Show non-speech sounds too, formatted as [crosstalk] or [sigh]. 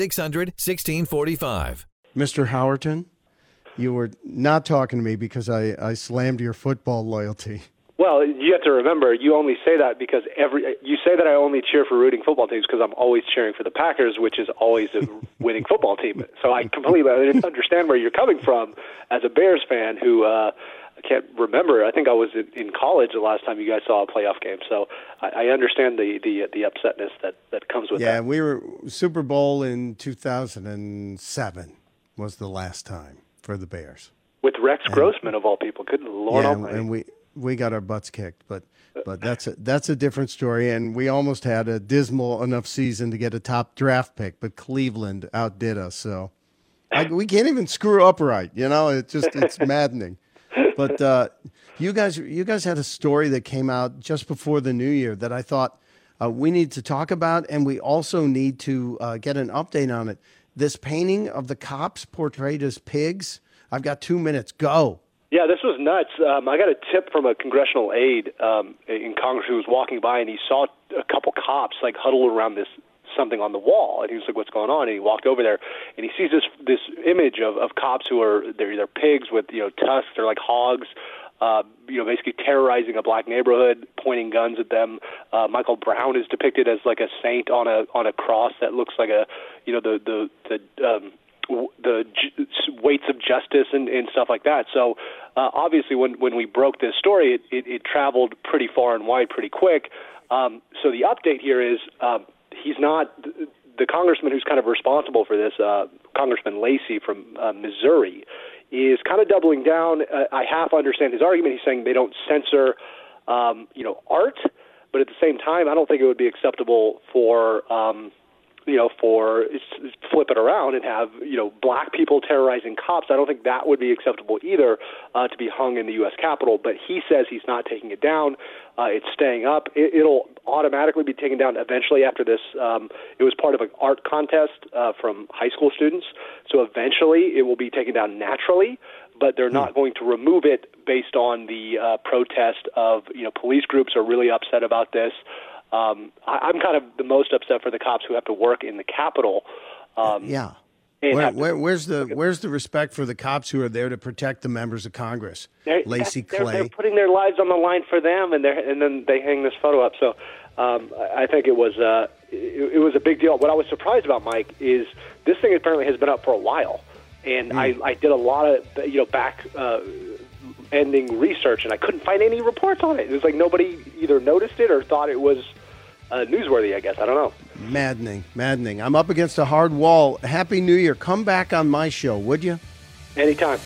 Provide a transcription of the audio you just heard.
600 1645. Mr. Howerton, you were not talking to me because I, I slammed your football loyalty. Well, you have to remember, you only say that because every you say that I only cheer for rooting football teams because I'm always cheering for the Packers, which is always a [laughs] winning football team. So I completely [laughs] understand where you're coming from as a Bears fan who uh, I can't remember. I think I was in college the last time you guys saw a playoff game. So I, I understand the the the upsetness that that comes with yeah, that. Yeah, we were Super Bowl in 2007 was the last time for the Bears with Rex and, Grossman of all people. Good Lord yeah, Almighty. and we we got our butts kicked, but uh, but that's a, that's a different story. And we almost had a dismal enough season to get a top draft pick, but Cleveland outdid us. So I, we can't even screw up right. You know, it's just it's [laughs] maddening. But uh, you guys you guys had a story that came out just before the new year that I thought uh, we need to talk about, and we also need to uh, get an update on it. This painting of the cops portrayed as pigs. I've got two minutes. Go. Yeah, this was nuts. Um, I got a tip from a congressional aide um, in Congress who was walking by, and he saw a couple cops like huddled around this something on the wall, and he was like, "What's going on?" And he walked over there, and he sees this this image of of cops who are they're either pigs with you know tusks, they're like hogs. Uh, you know, basically terrorizing a black neighborhood, pointing guns at them. Uh, Michael Brown is depicted as like a saint on a on a cross that looks like a, you know, the the the um, the weights of justice and, and stuff like that. So uh, obviously, when when we broke this story, it, it, it traveled pretty far and wide pretty quick. Um, so the update here is um, he's not the congressman who's kind of responsible for this, uh, Congressman Lacy from uh, Missouri, is kind of doubling down. Uh, I half understand his argument. He's saying they don't censor, um, you know, art, but at the same time, I don't think it would be acceptable for. Um, you know, for flip it around and have you know black people terrorizing cops. I don't think that would be acceptable either uh, to be hung in the U.S. Capitol. But he says he's not taking it down. Uh, it's staying up. It, it'll automatically be taken down eventually after this. Um, it was part of an art contest uh, from high school students, so eventually it will be taken down naturally. But they're not going to remove it based on the uh, protest of you know police groups are really upset about this. Um, I, I'm kind of the most upset for the cops who have to work in the Capitol. Um, yeah. Where, where, where's the where's the respect for the cops who are there to protect the members of Congress? They're, Lacy they're, Clay. They're putting their lives on the line for them, and they and then they hang this photo up. So um, I think it was uh, it, it was a big deal. What I was surprised about, Mike, is this thing apparently has been up for a while, and mm. I, I did a lot of you know back. Uh, ending research and I couldn't find any reports on it. It was like nobody either noticed it or thought it was uh, newsworthy, I guess. I don't know. Maddening, maddening. I'm up against a hard wall. Happy New Year. Come back on my show, would you? Anytime.